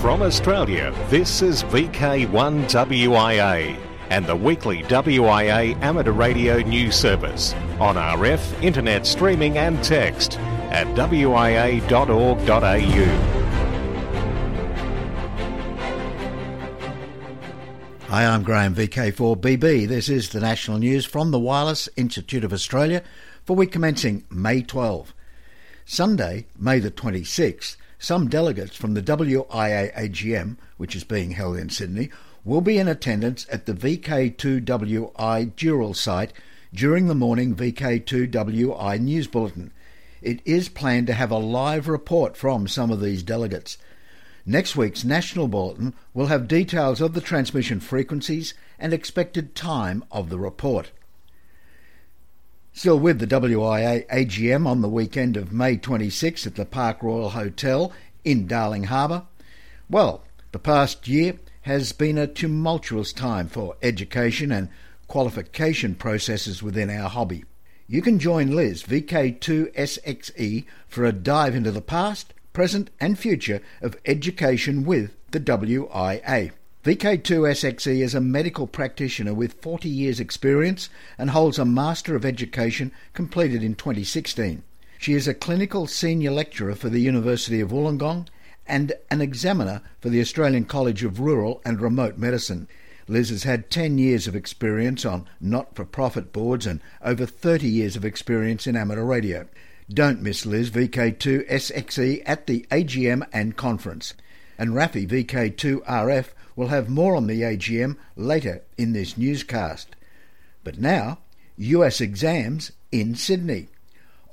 From Australia, this is VK1WIA and the weekly WIA amateur radio news service on RF, internet streaming and text at wia.org.au. Hi, I'm Graham, VK4BB. This is the national news from the Wireless Institute of Australia for week commencing May 12. Sunday, May the 26th, some delegates from the WIA AGM, which is being held in Sydney, will be in attendance at the VK2WI Dural site during the morning VK2WI news bulletin. It is planned to have a live report from some of these delegates. Next week's National Bulletin will have details of the transmission frequencies and expected time of the report. Still with the WIA AGM on the weekend of May 26 at the Park Royal Hotel in Darling Harbour. Well, the past year has been a tumultuous time for education and qualification processes within our hobby. You can join Liz, VK2SXE, for a dive into the past, present, and future of education with the WIA. VK2SXE is a medical practitioner with 40 years' experience and holds a Master of Education completed in 2016. She is a clinical senior lecturer for the University of Wollongong and an examiner for the Australian College of Rural and Remote Medicine. Liz has had 10 years of experience on not for profit boards and over 30 years of experience in amateur radio. Don't miss Liz VK2 SXE at the AGM and conference. And Rafi VK2 RF will have more on the AGM later in this newscast. But now, US exams in Sydney.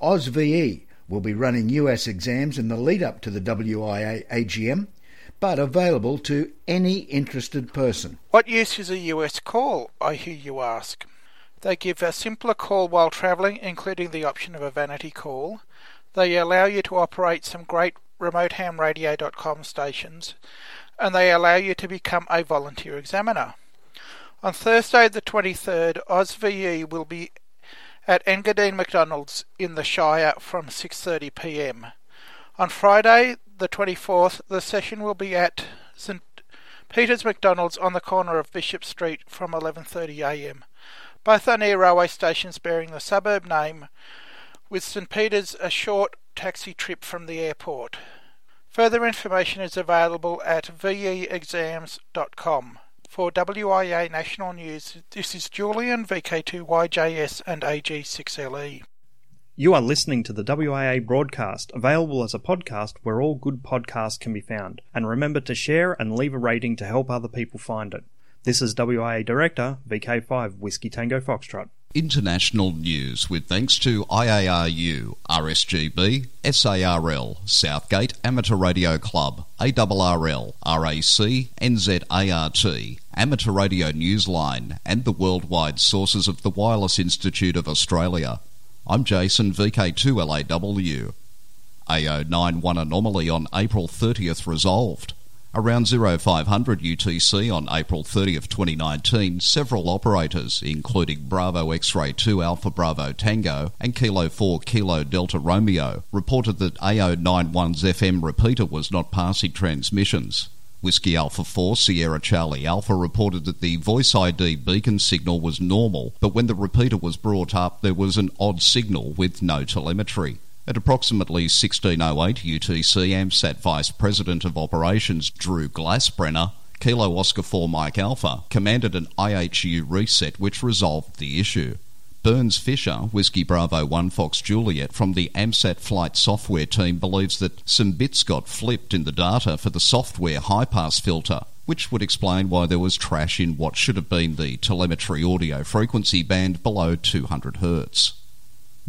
AusVE will be running US exams in the lead up to the WIA AGM, but available to any interested person. What use is a US call, I hear you ask? They give a simpler call while travelling, including the option of a vanity call. They allow you to operate some great remotehamradio.com stations, and they allow you to become a volunteer examiner. On Thursday the 23rd, AusVE will be at Engadine McDonald's in the Shire from 6.30pm. On Friday the 24th, the session will be at St Peter's McDonald's on the corner of Bishop Street from 11.30am. Both are near railway stations bearing the suburb name, with St Peter's a short taxi trip from the airport. Further information is available at veexams.com. For WIA National News, this is Julian, VK2YJS and AG6LE. You are listening to the WIA broadcast, available as a podcast where all good podcasts can be found. And remember to share and leave a rating to help other people find it. This is WIA Director, VK5 Whiskey Tango Foxtrot. International news with thanks to IARU, RSGB, SARL, Southgate Amateur Radio Club, ARRL, RAC, NZART, Amateur Radio Newsline, and the worldwide sources of the Wireless Institute of Australia. I'm Jason, VK2LAW. AO91 anomaly on April 30th resolved. Around 0500 UTC on April 30th, 2019, several operators, including Bravo X-Ray 2 Alpha Bravo Tango and Kilo 4 Kilo Delta Romeo, reported that AO91's FM repeater was not passing transmissions. Whiskey Alpha 4 Sierra Charlie Alpha reported that the Voice ID beacon signal was normal, but when the repeater was brought up, there was an odd signal with no telemetry. At approximately 1608 UTC, AMSAT Vice President of Operations Drew Glasbrenner, Kilo Oscar 4 Mike Alpha, commanded an IHU reset which resolved the issue. Burns Fisher, Whiskey Bravo 1 Fox Juliet from the AMSAT flight software team believes that some bits got flipped in the data for the software high pass filter, which would explain why there was trash in what should have been the telemetry audio frequency band below 200 Hz.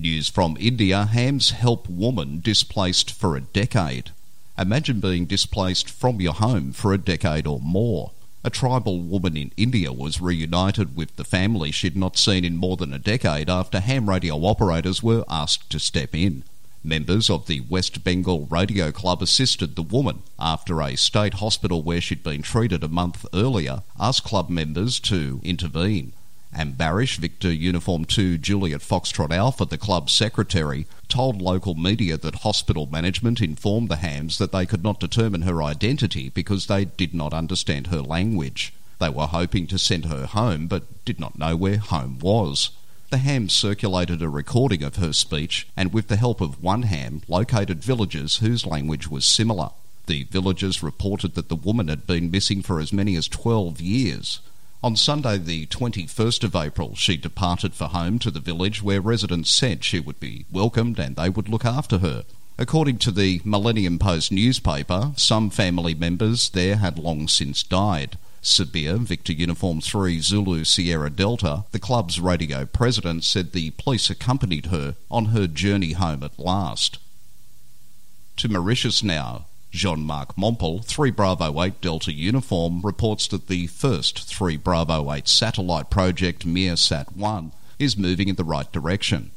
News from India Hams help woman displaced for a decade. Imagine being displaced from your home for a decade or more. A tribal woman in India was reunited with the family she'd not seen in more than a decade after ham radio operators were asked to step in. Members of the West Bengal Radio Club assisted the woman after a state hospital where she'd been treated a month earlier asked club members to intervene. Ambarish, Victor Uniform 2 Juliet Foxtrot Alpha, the club's secretary, told local media that hospital management informed the Hams that they could not determine her identity because they did not understand her language. They were hoping to send her home but did not know where home was. The Hams circulated a recording of her speech and, with the help of one Ham, located villagers whose language was similar. The villagers reported that the woman had been missing for as many as 12 years. On Sunday, the 21st of April, she departed for home to the village where residents said she would be welcomed and they would look after her. According to the Millennium Post newspaper, some family members there had long since died. Sabir, Victor Uniform 3 Zulu Sierra Delta, the club's radio president, said the police accompanied her on her journey home at last. To Mauritius now. Jean Marc Mompel, 3 Bravo 8 Delta Uniform, reports that the first 3 Bravo 8 satellite project, Mearsat 1, is moving in the right direction.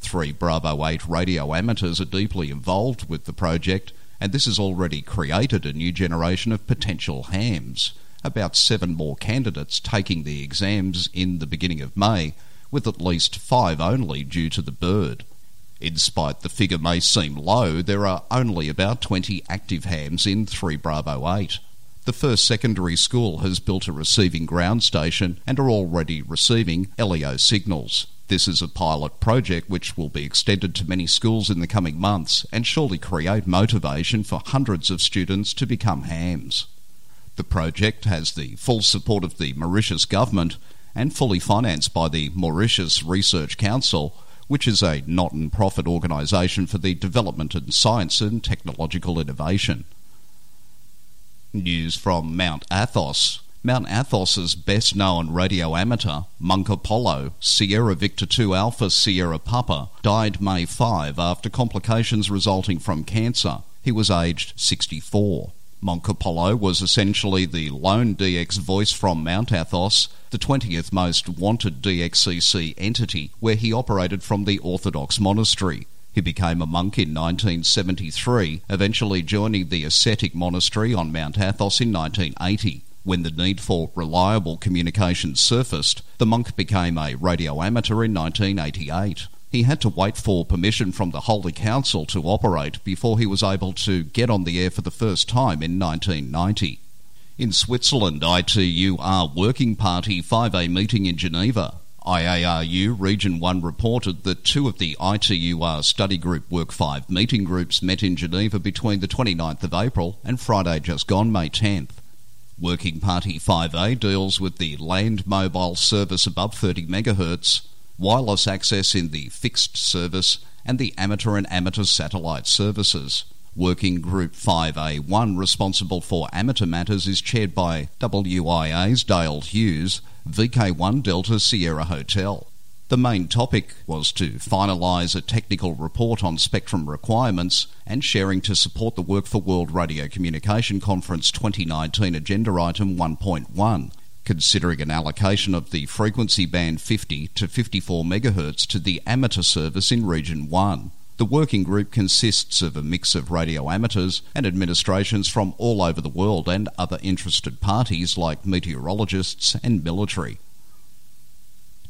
3 Bravo 8 radio amateurs are deeply involved with the project, and this has already created a new generation of potential hams. About seven more candidates taking the exams in the beginning of May, with at least five only due to the bird. In spite the figure may seem low, there are only about 20 active hams in 3 Bravo 8. The first secondary school has built a receiving ground station and are already receiving LEO signals. This is a pilot project which will be extended to many schools in the coming months and surely create motivation for hundreds of students to become hams. The project has the full support of the Mauritius government and fully financed by the Mauritius Research Council which is a not for profit organisation for the development in science and technological innovation. News from Mount Athos. Mount Athos's best known radio amateur, Monk Apollo, Sierra Victor 2 Alpha Sierra Papa, died May 5 after complications resulting from cancer. He was aged 64. Monk Apollo was essentially the lone DX voice from Mount Athos, the 20th most wanted DXCC entity, where he operated from the Orthodox monastery. He became a monk in 1973, eventually joining the ascetic monastery on Mount Athos in 1980. When the need for reliable communication surfaced, the monk became a radio amateur in 1988 he had to wait for permission from the Holy Council to operate before he was able to get on the air for the first time in 1990. In Switzerland, ITUR Working Party 5A meeting in Geneva. IARU Region 1 reported that two of the ITUR Study Group Work 5 meeting groups met in Geneva between the 29th of April and Friday just gone, May 10th. Working Party 5A deals with the land mobile service above 30 MHz wireless access in the fixed service, and the amateur and amateur satellite services. Working Group 5A1, responsible for amateur matters, is chaired by WIA's Dale Hughes, VK1 Delta Sierra Hotel. The main topic was to finalise a technical report on spectrum requirements and sharing to support the Work for World Radio Communication Conference 2019 Agenda Item 1.1 considering an allocation of the frequency band 50 to 54 MHz to the amateur service in Region 1. The working group consists of a mix of radio amateurs and administrations from all over the world and other interested parties like meteorologists and military.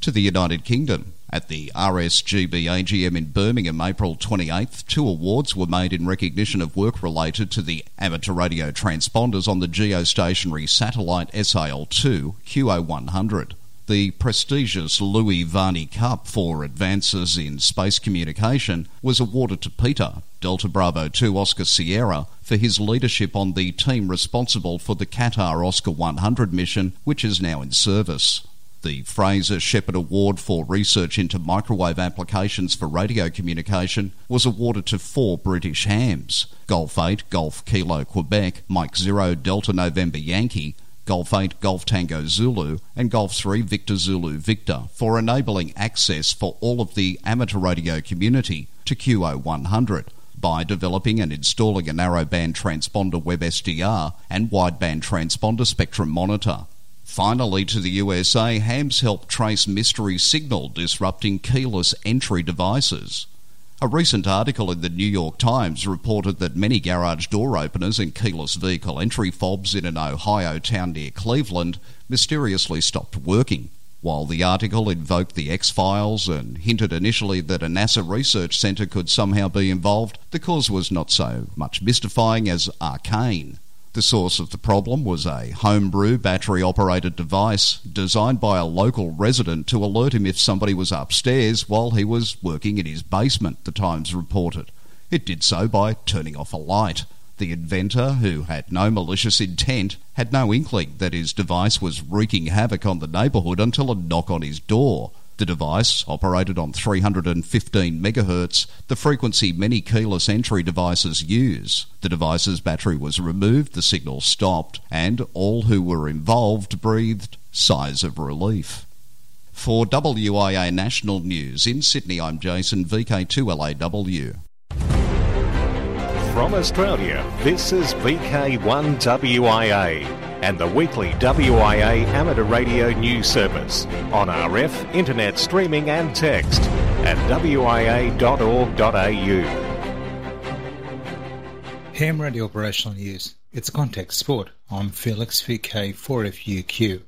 To the United Kingdom. At the RSGB AGM in Birmingham, April 28th, two awards were made in recognition of work related to the amateur radio transponders on the geostationary satellite Es'hail-2 QO100. The prestigious Louis Varney Cup for advances in space communication was awarded to Peter, Delta Bravo 2 Oscar Sierra, for his leadership on the team responsible for the Qatar Oscar 100 mission, which is now in service. The Fraser Shepherd Award for Research into Microwave Applications for Radio Communication was awarded to four British hams. Golf 8, Golf Kilo Quebec, Mike 0 Delta November Yankee, Golf 8 Golf Tango Zulu, and Golf 3 Victor Zulu Victor for enabling access for all of the amateur radio community to QO100 by developing and installing a narrowband transponder WebSDR and wideband transponder spectrum monitor. Finally, to the USA, hams help trace mystery signal disrupting keyless entry devices. A recent article in the New York Times reported that many garage door openers and keyless vehicle entry fobs in an Ohio town near Cleveland mysteriously stopped working. While the article invoked the X Files and hinted initially that a NASA research centre could somehow be involved, the cause was not so much mystifying as arcane. The source of the problem was a homebrew battery operated device designed by a local resident to alert him if somebody was upstairs while he was working in his basement, the Times reported. It did so by turning off a light. The inventor, who had no malicious intent, had no inkling that his device was wreaking havoc on the neighbourhood until a knock on his door. The device operated on 315 MHz, the frequency many keyless entry devices use. The device's battery was removed, the signal stopped, and all who were involved breathed sighs of relief. For WIA National News in Sydney, I'm Jason, VK2LAW. From Australia, this is VK1WIA and the weekly WIA amateur radio news service on RF, internet streaming and text at wia.org.au. Ham Radio Operational News. It's Contact Sport. I'm Felix VK4FUQ.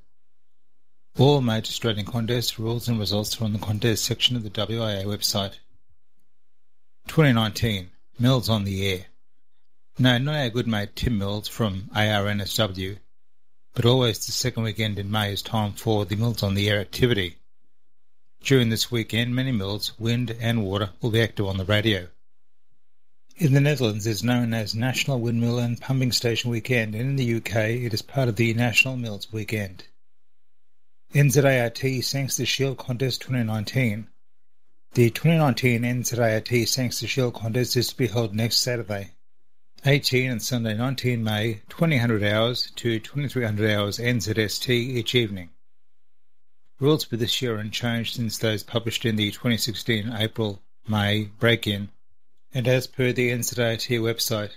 All major Australian contests, rules and results are on the contest section of the WIA website. 2019. Mills on the Air. No, not our good mate Tim Mills from ARNSW, but always the second weekend in May is time for the Mills on the Air activity. During this weekend, many mills, wind and water, will be active on the radio. In the Netherlands, it is known as National Windmill and Pumping Station Weekend, and in the UK, it is part of the National Mills Weekend. NZART Sangster Shield Contest 2019. The 2019 NZART Sangster Shield Contest is to be held next Saturday, 18 and Sunday 19 May, 2000 hours to 2300 hours NZST each evening. Rules for this year are unchanged since those published in the 2016 April May break in, and as per the NZART website,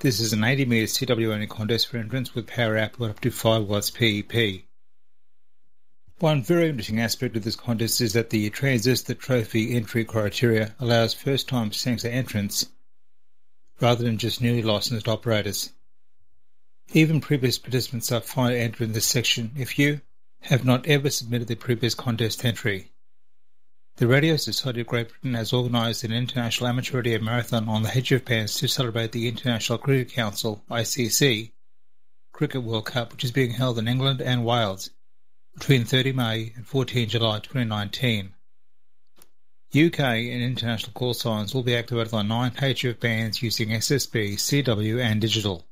this is an 80 metre CW only contest for entrance with power output up to 5 watts PEP. One very interesting aspect of this contest is that the Transistor Trophy entry criteria allows first time sensor entrants rather than just newly licensed operators. Even previous participants are fine to enter this section if you have not ever submitted the previous contest entry. The Radio Society of Great Britain has organised an international amateur radio marathon on the HF bands to celebrate the International Cricket Council (ICC) Cricket World Cup, which is being held in England and Wales between 30 May and 14 July 2019. UK and international call signs will be activated on 9 HF bands using SSB, CW and digital.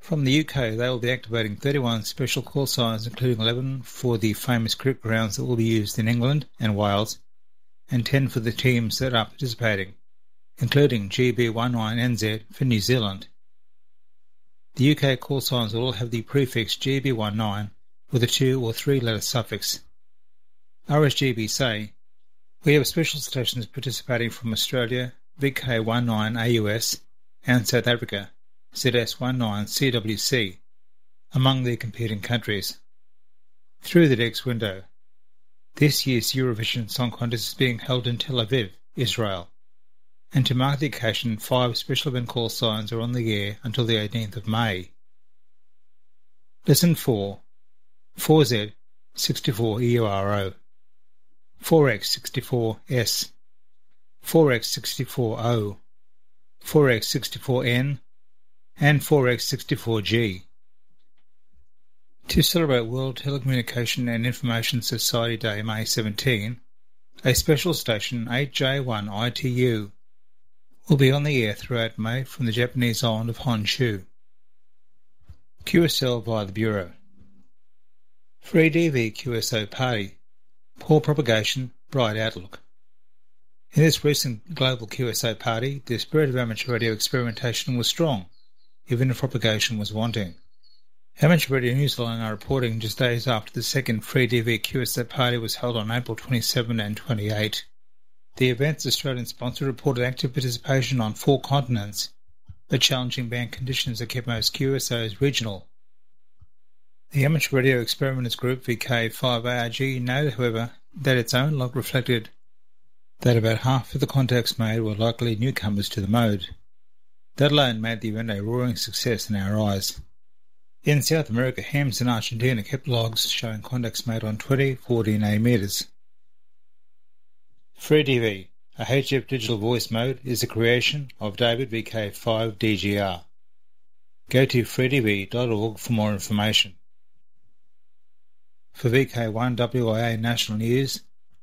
From the UK, they will be activating 31 special call signs, including 11 for the famous cricket grounds that will be used in England and Wales, and 10 for the teams that are participating, including GB19NZ for New Zealand. The UK call signs will all have the prefix GB19 with a two or three letter suffix. RSGB say we have special stations participating from Australia, VK19AUS, and South Africa, ZS19CWC, among the competing countries. Through the next window. This year's Eurovision Song Contest is being held in Tel Aviv, Israel. And to mark the occasion, five special event call signs are on the air until the 18th of May. Lesson 4 4Z 64 EURO 4x64s, 4x64o, 4x64n, and 4x64g. To celebrate World Telecommunication and Information Society Day May 17, a special station 8J1ITU will be on the air throughout May from the Japanese island of Honshu. QSL via the Bureau. Free DV QSO Party Poor propagation, bright outlook. In this recent global QSO party, the spirit of amateur radio experimentation was strong, even if propagation was wanting. Amateur Radio New Zealand are reporting just days after the second Free DV QSO party was held on April 27 and 28. The event's Australian sponsor reported active participation on four continents, but challenging band conditions that kept most QSOs regional the Amateur Radio Experimenters Group VK5ARG noted, however, that its own log reflected that about half of the contacts made were likely newcomers to the mode. That alone made the event a roaring success in our eyes. In South America, hams in Argentina kept logs showing contacts made on 20 14A meters. FreeDV, a HF digital voice mode, is a creation of David VK5DGR. Go to freedv.org for more information. For VK1WIA National News,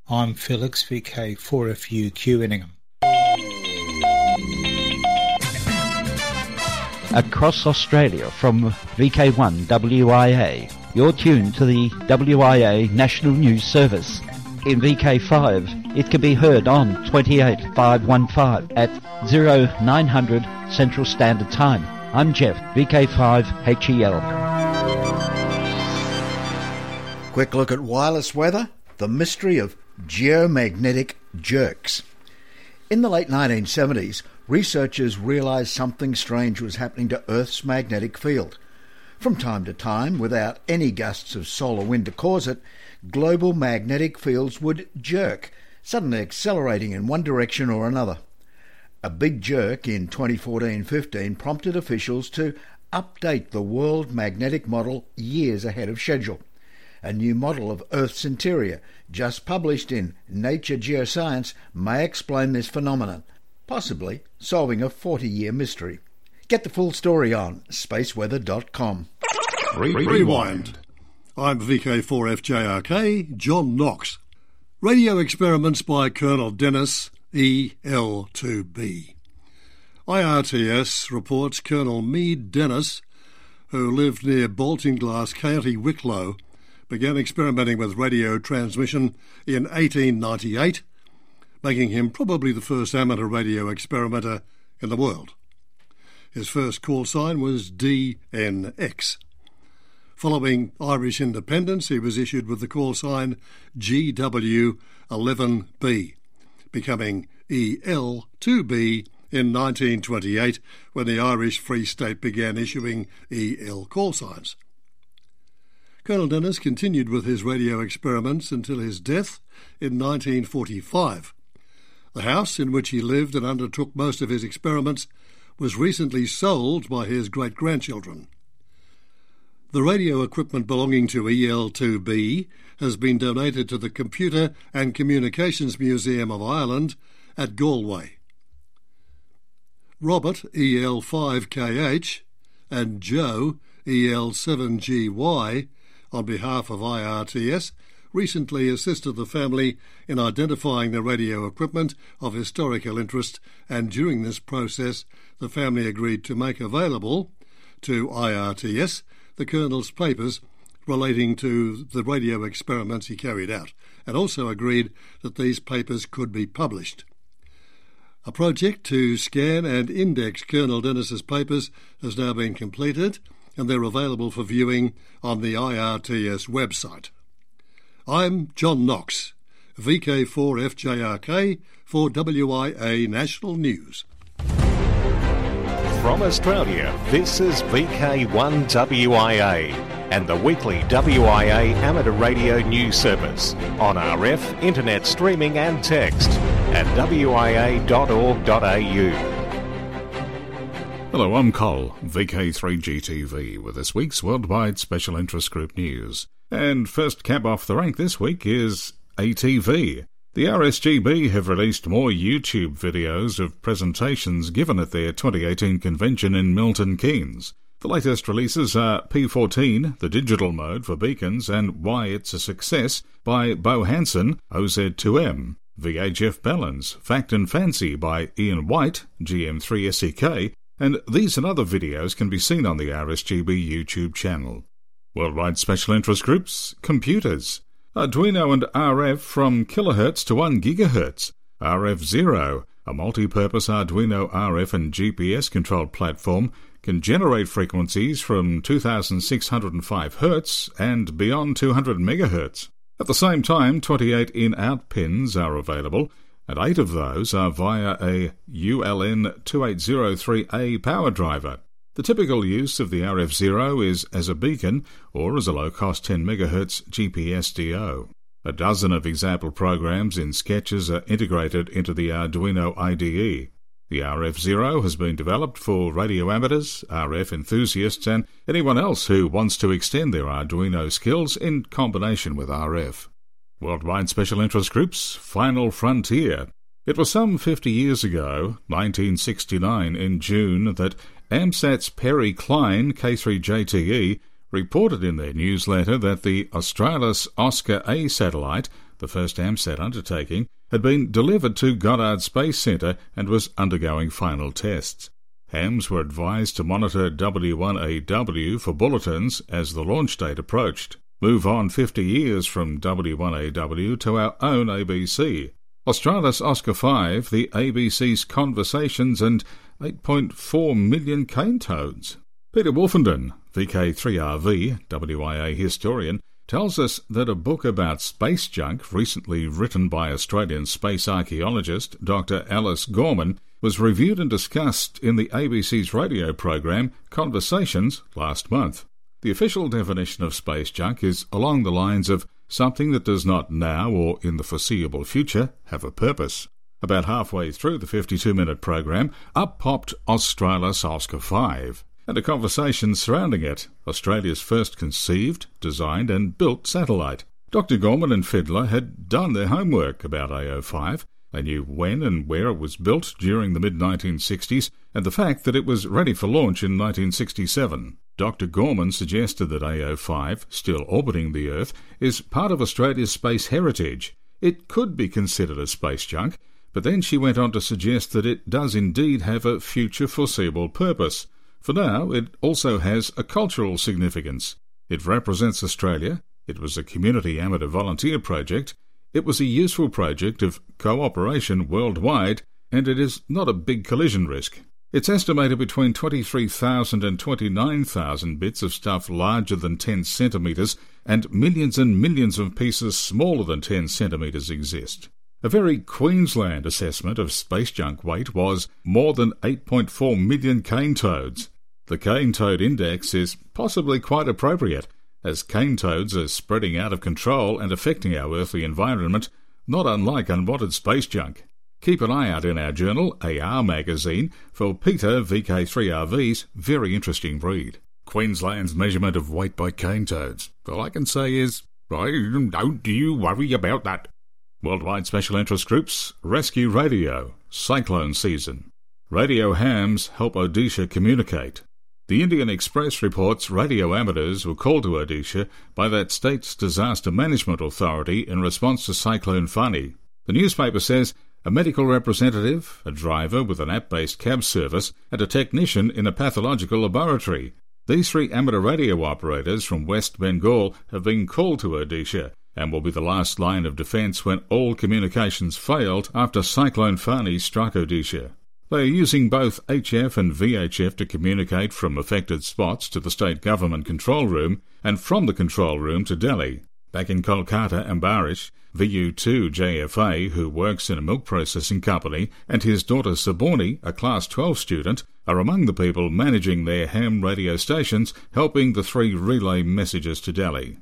I'm Felix VK4FUQ Inningham. Across Australia from VK1WIA, you're tuned to the WIA National News Service. In VK5, it can be heard on 28515 at 0900 Central Standard Time. I'm Jeff, VK5HEL. Quick look at wireless weather, the mystery of geomagnetic jerks. In the late 1970s, researchers realised something strange was happening to Earth's magnetic field. From time to time, without any gusts of solar wind to cause it, global magnetic fields would jerk, suddenly accelerating in one direction or another. A big jerk in 2014-15 prompted officials to update the world magnetic model years ahead of schedule. A new model of Earth's interior, just published in Nature Geoscience, may explain this phenomenon, possibly solving a 40-year mystery. Get the full story on spaceweather.com. Rewind. I'm VK4FJRK, John Knox. Radio experiments by Colonel Dennis EL2B. IRTS reports Colonel Mead Dennis, who lived near Baltinglass, County Wicklow, began experimenting with radio transmission in 1898, making him probably the first amateur radio experimenter in the world. His first call sign was DNX. Following Irish independence, he was issued with the call sign GW11B becoming EL2B in 1928 when the Irish Free State began issuing EL call signs. Colonel Dennis continued with his radio experiments until his death in 1945. The house in which he lived and undertook most of his experiments was recently sold by his great grandchildren. The radio equipment belonging to EL2B has been donated to the Computer and Communications Museum of Ireland at Galway. Robert EL5KH and Joe EL7GY, on behalf of IRTS, recently assisted the family in identifying the radio equipment of historical interest, and during this process, the family agreed to make available to IRTS the Colonel's papers relating to the radio experiments he carried out, and also agreed that these papers could be published. A project to scan and index Colonel Dennis's papers has now been completed, and they're available for viewing on the IRTS website. I'm John Knox, VK4FJRK for WIA National News. From Australia, this is VK1WIA and the weekly WIA amateur radio news service on RF, internet streaming and text at wia.org.au. Hello, I'm Cole, VK3GTV, with this week's Worldwide Special Interest Group news. And first cab off the rank this week is ATV. The RSGB have released more YouTube videos of presentations given at their 2018 convention in Milton Keynes. The latest releases are PI4, the digital mode for beacons, and Why It's a Success by Bo Hansen, OZ2M, VHF Baluns, Fact and Fancy by Ian White, GM3SEK, and these and other videos can be seen on the RSGB YouTube channel. Worldwide Special Interest Groups, Computers, Arduino and RF from kilohertz to 1 gigahertz. RF0, a multi-purpose Arduino RF and GPS controlled platform, can generate frequencies from 2605 Hz and beyond 200 MHz. At the same time, 28 in-out pins are available, and 8 of those are via a ULN2803A power driver. The typical use of the RF0 is as a beacon or as a low-cost 10 MHz GPSDO. A dozen of example programs in sketches are integrated into the Arduino IDE. The The RF Zero has been developed for radio amateurs, RF enthusiasts, and anyone else who wants to extend their Arduino skills in combination with RF. Worldwide Special Interest Group's Final Frontier. It was some 50 years ago, 1969 in June, that AMSAT's Perry Klein K3JTE reported in their newsletter that the Australis Oscar A satellite, the first AMSAT undertaking, had been delivered to Goddard Space Centre and was undergoing final tests. Hams were advised to monitor W1AW for bulletins as the launch date approached. Move on 50 years from W1AW to our own ABC. Australis Oscar 5, the ABC's Conversations and 8.4 million cane toads. Peter Wolfenden, VK3RV, WIA historian, tells us that a book about space junk, recently written by Australian space archaeologist Dr. Alice Gorman, was reviewed and discussed in the ABC's radio program Conversations last month. The official definition of space junk is along the lines of something that does not now or in the foreseeable future have a purpose. About halfway through the 52 minute program, up popped Australis Oscar 5 and a conversation surrounding it, Australia's first conceived, designed, and built satellite. Dr. Gorman and Fidler had done their homework about AO5. They knew when and where it was built during the mid 1960s and the fact that it was ready for launch in 1967. Dr. Gorman suggested that AO5, still orbiting the Earth, is part of Australia's space heritage. It could be considered a space junk, but then she went on to suggest that it does indeed have a future foreseeable purpose. For now, it also has a cultural significance. It represents Australia, it was a community amateur volunteer project, it was a useful project of cooperation worldwide, and it is not a big collision risk. It's estimated between 23,000 and 29,000 bits of stuff larger than 10 centimetres and millions and millions of pieces smaller than 10 centimetres exist. A very Queensland assessment of space junk weight was more than 8.4 million cane toads, the cane toad index is possibly quite appropriate, as cane toads are spreading out of control and affecting our earthly environment, not unlike unwanted space junk. Keep an eye out in our journal, AR Magazine, for Peter VK3RV's very interesting read. Queensland's measurement of weight by cane toads. All I can say is, don't you worry about that. Worldwide Special Interest Groups, Rescue Radio, Cyclone Season. Radio hams help Odisha communicate. The Indian Express reports radio amateurs were called to Odisha by that state's disaster management authority in response to Cyclone Fani. The newspaper says a medical representative, a driver with an app based cab service, and a technician in a pathological laboratory. These three amateur radio operators from West Bengal have been called to Odisha and will be the last line of defence when all communications failed after Cyclone Fani struck Odisha. They are using both HF and VHF to communicate from affected spots to the state government control room and from the control room to Delhi. Back in Kolkata, Ambarish, VU2 JFA, who works in a milk processing company, and his daughter Saborni, a Class 12 student, are among the people managing their ham radio stations, helping the three relay messages to Delhi.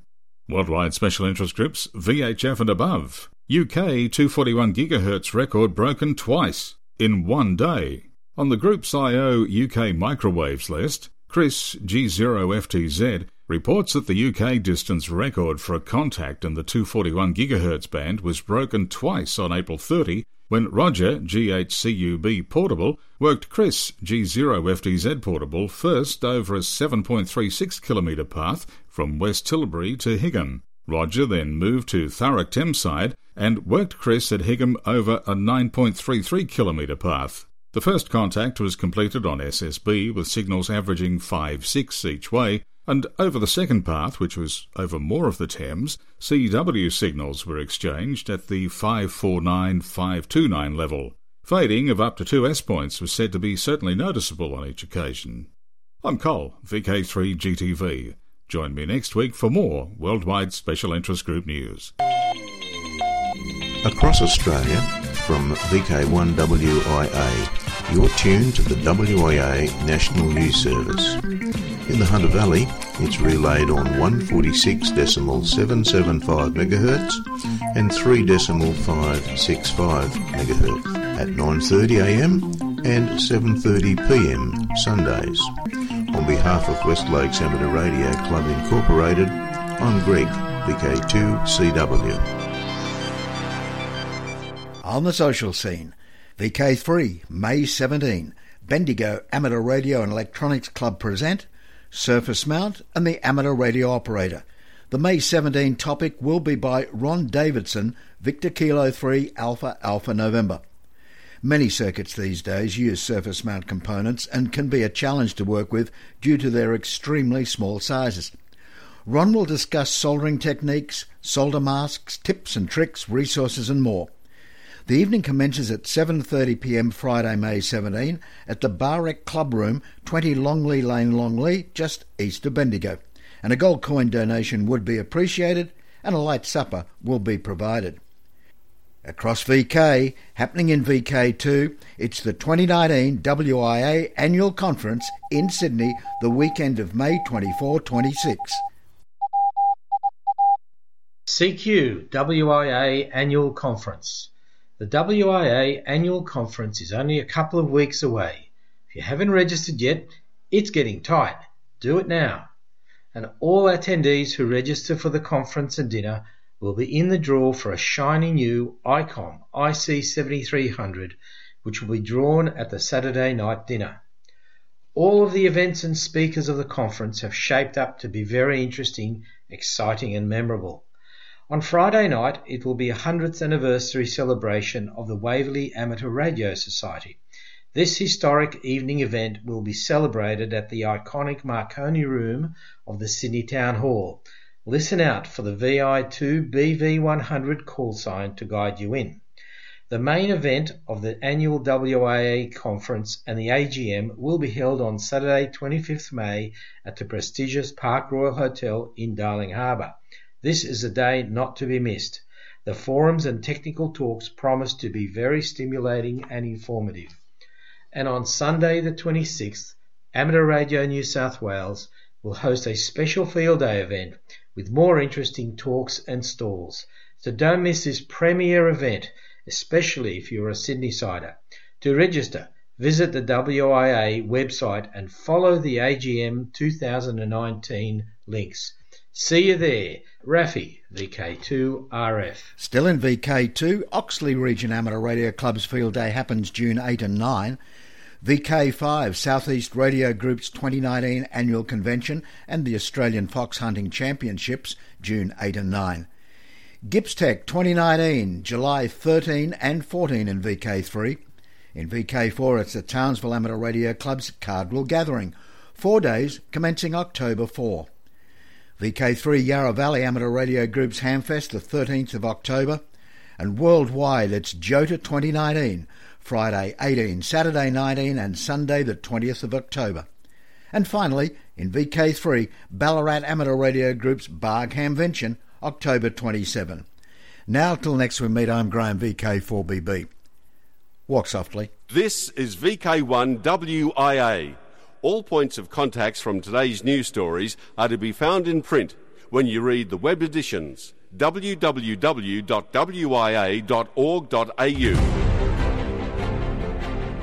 Worldwide Special Interest Groups, VHF and above. UK 241 GHz record broken twice in one day. On the Group's IO UK microwaves list, Chris G0FTZ reports that the UK distance record for a contact in the 241 GHz band was broken twice on April 30 when Roger G8CUB Portable worked Chris G0FTZ Portable first over a 7.36 kilometre path from West Tilbury to Higham. Roger then moved to Thurrock Thameside and worked Chris at Higham over a 9.33 kilometre path. The first contact was completed on SSB with signals averaging 5-6 each way, and over the second path, which was over more of the Thames, CW signals were exchanged at the 549-529 level. Fading of up to two S points was said to be certainly noticeable on each occasion. I'm Cole, VK3GTV. Join me next week for more Worldwide Special Interest Group news. Across Australia, from VK1WIA, you're tuned to the WIA National News Service. In the Hunter Valley, it's relayed on 146.775 MHz and 3.565 MHz at 9.30am and 7.30pm Sundays. On behalf of West Lakes Amateur Radio Club Incorporated, I'm Greg, VK2CW. On the social scene, VK3, May 17, Bendigo Amateur Radio and Electronics Club present Surface Mount and the Amateur Radio Operator. The May 17 topic will be by Ron Davidson, Victor Kilo 3 Alpha Alpha November. Many circuits these days use surface mount components and can be a challenge to work with due to their extremely small sizes. Ron will discuss soldering techniques, solder masks, tips and tricks, resources and more. The evening commences at 7:30 p.m. Friday, May 17 at the Barrett Club Room, 20 Longley Lane, Longley, just east of Bendigo and a gold coin donation would be appreciated and a light supper will be provided. Across VK, happening in VK2, it's the 2019 WIA Annual Conference in Sydney the weekend of May 24 26. CQ WIA Annual Conference. The WIA Annual Conference is only a couple of weeks away. If you haven't registered yet, it's getting tight. Do it now and all attendees who register for the conference and dinner will be in the draw for a shiny new ICOM IC7300 which will be drawn at the Saturday night dinner. All of the events and speakers of the conference have shaped up to be very interesting, exciting and memorable. On Friday night it will be a 100th anniversary celebration of the Waverley Amateur Radio Society this historic evening event will be celebrated at the iconic Marconi Room of the Sydney Town Hall. Listen out for the VI2 BV100 call sign to guide you in. The main event of the annual WIA conference and the AGM will be held on Saturday 25th May at the prestigious Park Royal Hotel in Darling Harbour. This is a day not to be missed. The forums and technical talks promise to be very stimulating and informative and on Sunday the 26th, Amateur Radio New South Wales will host a special field day event with more interesting talks and stalls. So don't miss this premier event, especially if you're a Sydney sider. To register, visit the WIA website and follow the AGM 2019 links. See you there. Rafi, VK2RF. Still in VK2, Oxley Region Amateur Radio Club's Field Day happens June 8 and 9. VK5, Southeast Radio Group's 2019 annual convention and the Australian Fox Hunting Championships, June 8 and 9. GippsTech 2019, July 13 and 14 in VK3. In VK4, it's the Townsville Amateur Radio Club's Cardwell Gathering, four days commencing October 4. VK3 Yarra Valley Amateur Radio Group's Hamfest, the 13th of October. And worldwide, it's Jota 2019, Friday 18, Saturday 19 and Sunday the 20th of October. And finally, in VK3, Ballarat Amateur Radio Group's Barg Hamvention, October 27. Now till next we meet, I'm Graham VK4BB. Walk softly. This is VK1WIA. All points of contacts from today's news stories are to be found in print when you read the web editions www.wia.org.au.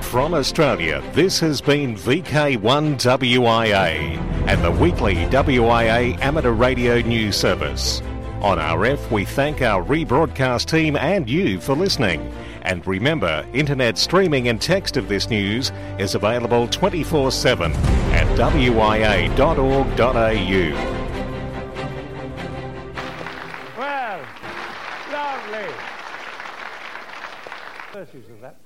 From Australia, this has been VK1WIA and the weekly WIA amateur radio news service. On RF, we thank our rebroadcast team and you for listening. And remember, internet streaming and text of this news is available 24 7 at wia.org.au. Well, lovely. Of that.